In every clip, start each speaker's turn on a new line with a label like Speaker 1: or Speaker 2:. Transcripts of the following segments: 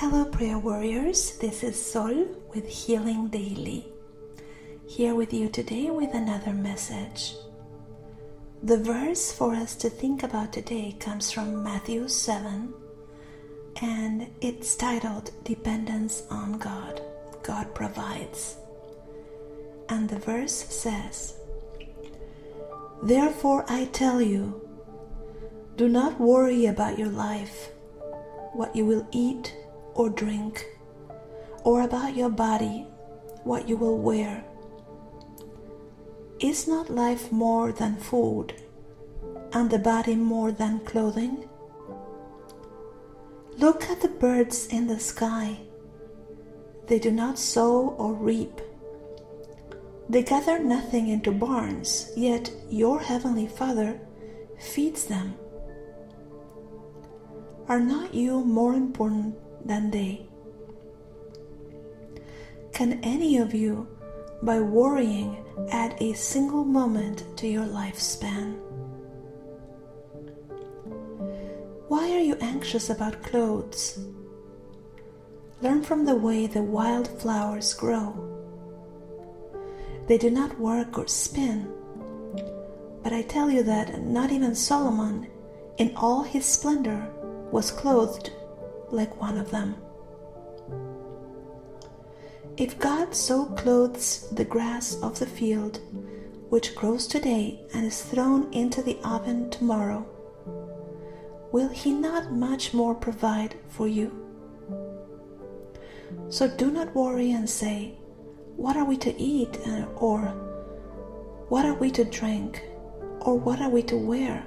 Speaker 1: Hello, prayer warriors. This is Sol with Healing Daily. Here with you today with another message. The verse for us to think about today comes from Matthew 7 and it's titled Dependence on God. God provides. And the verse says, Therefore I tell you, do not worry about your life, what you will eat or drink, or about your body, what you will wear. Is not life more than food, and the body more than clothing? Look at the birds in the sky. They do not sow or reap. They gather nothing into barns, yet your heavenly Father feeds them. Are not you more important than they? Can any of you, by worrying, add a single moment to your lifespan? Why are you anxious about clothes? Learn from the way the wild flowers grow. They do not work or spin, but I tell you that not even Solomon, in all his splendor, was clothed like one of them. If God so clothes the grass of the field, which grows today and is thrown into the oven tomorrow, will He not much more provide for you? So do not worry and say, What are we to eat? Uh, or What are we to drink? or What are we to wear?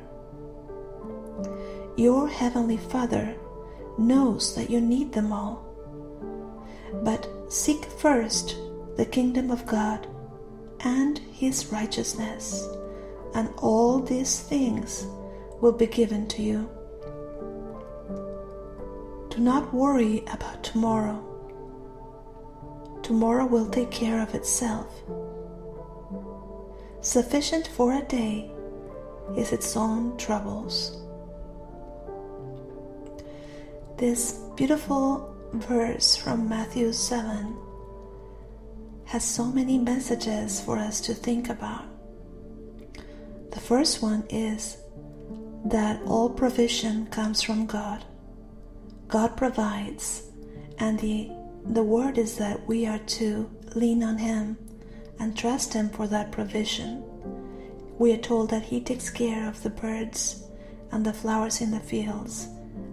Speaker 1: Your Heavenly Father knows that you need them all. But seek first the kingdom of God and His righteousness, and all these things will be given to you. Do not worry about tomorrow. Tomorrow will take care of itself. Sufficient for a day is its own troubles. This beautiful verse from Matthew 7 has so many messages for us to think about. The first one is that all provision comes from God. God provides, and the, the word is that we are to lean on Him and trust Him for that provision. We are told that He takes care of the birds and the flowers in the fields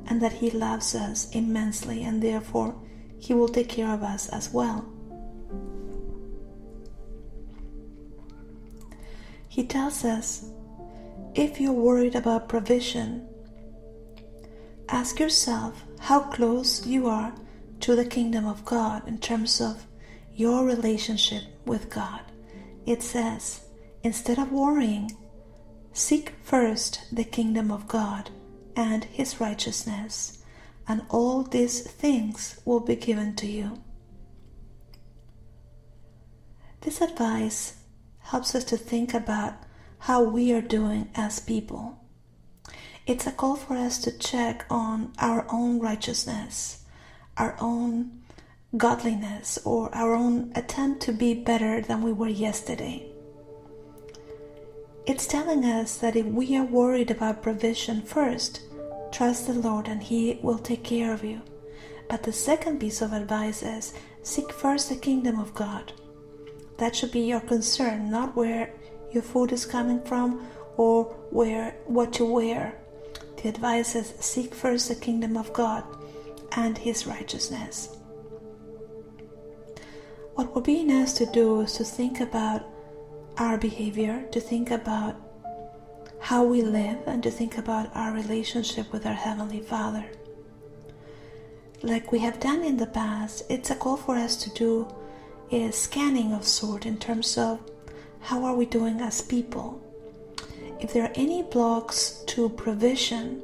Speaker 1: and that He loves us immensely, and therefore He will take care of us as well. He tells us if you're worried about provision, ask yourself how close you are to the kingdom of God in terms of your relationship with God. It says, instead of worrying, seek first the kingdom of God and his righteousness, and all these things will be given to you. This advice helps us to think about how we are doing as people. It's a call for us to check on our own righteousness, our own godliness, or our own attempt to be better than we were yesterday. It's telling us that if we are worried about provision first, Trust the Lord and He will take care of you. But the second piece of advice is seek first the kingdom of God. That should be your concern, not where your food is coming from or where what you wear. The advice is seek first the kingdom of God and His righteousness. What we're being asked to do is to think about our behavior, to think about how we live and to think about our relationship with our Heavenly Father. Like we have done in the past, it's a call for us to do a scanning of sort in terms of how are we doing as people. If there are any blocks to provision,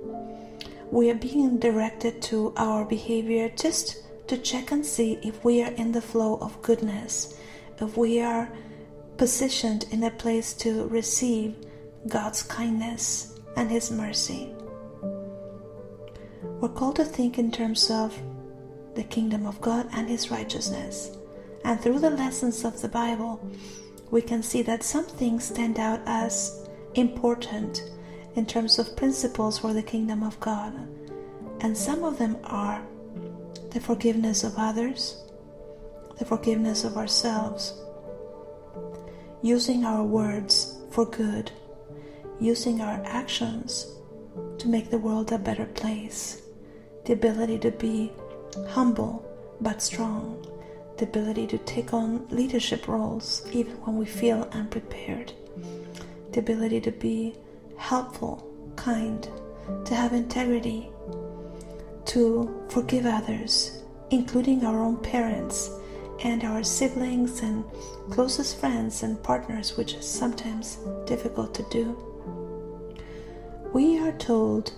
Speaker 1: we are being directed to our behavior just to check and see if we are in the flow of goodness, if we are positioned in a place to receive God's kindness and His mercy. We're called to think in terms of the kingdom of God and His righteousness. And through the lessons of the Bible, we can see that some things stand out as important in terms of principles for the kingdom of God. And some of them are the forgiveness of others, the forgiveness of ourselves, using our words for good, using our actions to make the world a better place, the ability to be humble but strong, the ability to take on leadership roles even when we feel unprepared, the ability to be helpful, kind, to have integrity, to forgive others, including our own parents and our siblings and closest friends and partners, which is sometimes difficult to do. We are told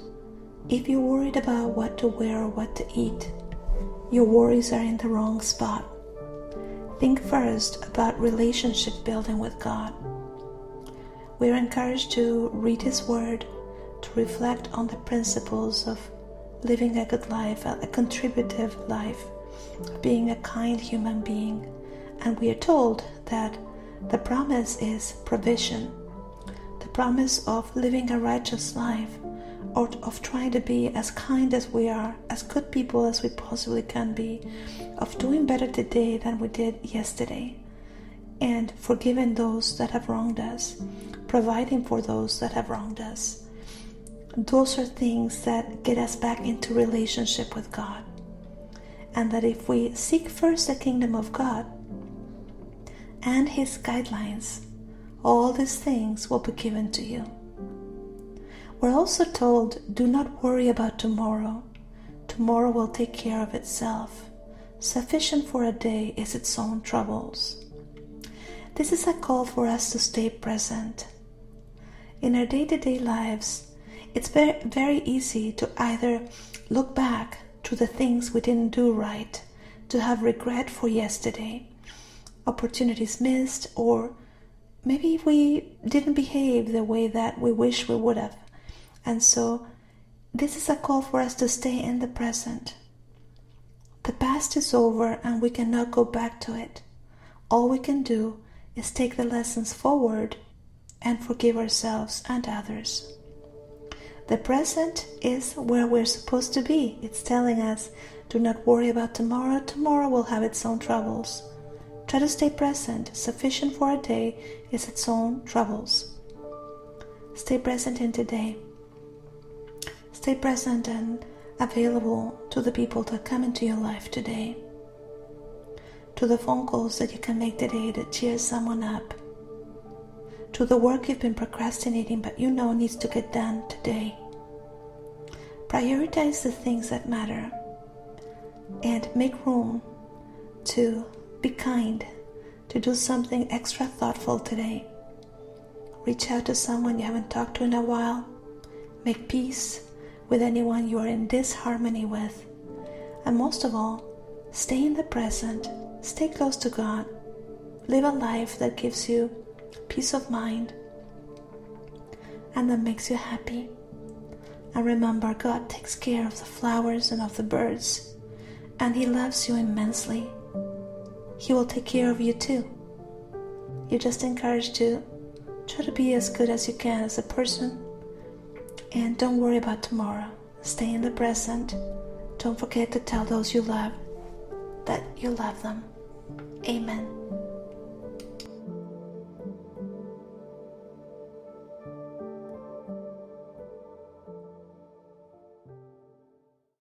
Speaker 1: if you're worried about what to wear or what to eat, your worries are in the wrong spot. Think first about relationship building with God. We are encouraged to read His Word, to reflect on the principles of living a good life, a contributive life, being a kind human being. And we are told that the promise is provision, promise of living a righteous life, or of trying to be as kind as we are, as good people as we possibly can be, of doing better today than we did yesterday, and forgiving those that have wronged us, providing for those that have wronged us. Those are things that get us back into relationship with God. And that if we seek first the kingdom of God and His guidelines, all these things will be given to you. We're also told do not worry about tomorrow. Tomorrow will take care of itself. Sufficient for a day is its own troubles. This is a call for us to stay present. In our day to day lives, it's very, very easy to either look back to the things we didn't do right, to have regret for yesterday, opportunities missed, or maybe we didn't behave the way that we wish we would have. And so, this is a call for us to stay in the present. The past is over and we cannot go back to it. All we can do is take the lessons forward and forgive ourselves and others. The present is where we're supposed to be. It's telling us, do not worry about tomorrow. Tomorrow will have its own troubles. Try to stay present. Sufficient for a day is its own troubles. Stay present in today. Stay present and available to the people that come into your life today to the phone calls that you can make today to cheer someone up, to the work you've been procrastinating but you know needs to get done today. Prioritize the things that matter and make room to be kind, to do something extra thoughtful today. Reach out to someone you haven't talked to in a while. Make peace with anyone you are in disharmony with. And most of all, stay in the present Stay close to God. Live a life that gives you peace of mind and that makes you happy. And remember, God takes care of the flowers and of the birds, and He loves you immensely. He will take care of you too. You're just encouraged to try to be as good as you can as a person, and don't worry about tomorrow. Stay in the present. Don't forget to tell those you love that you love them. Amen.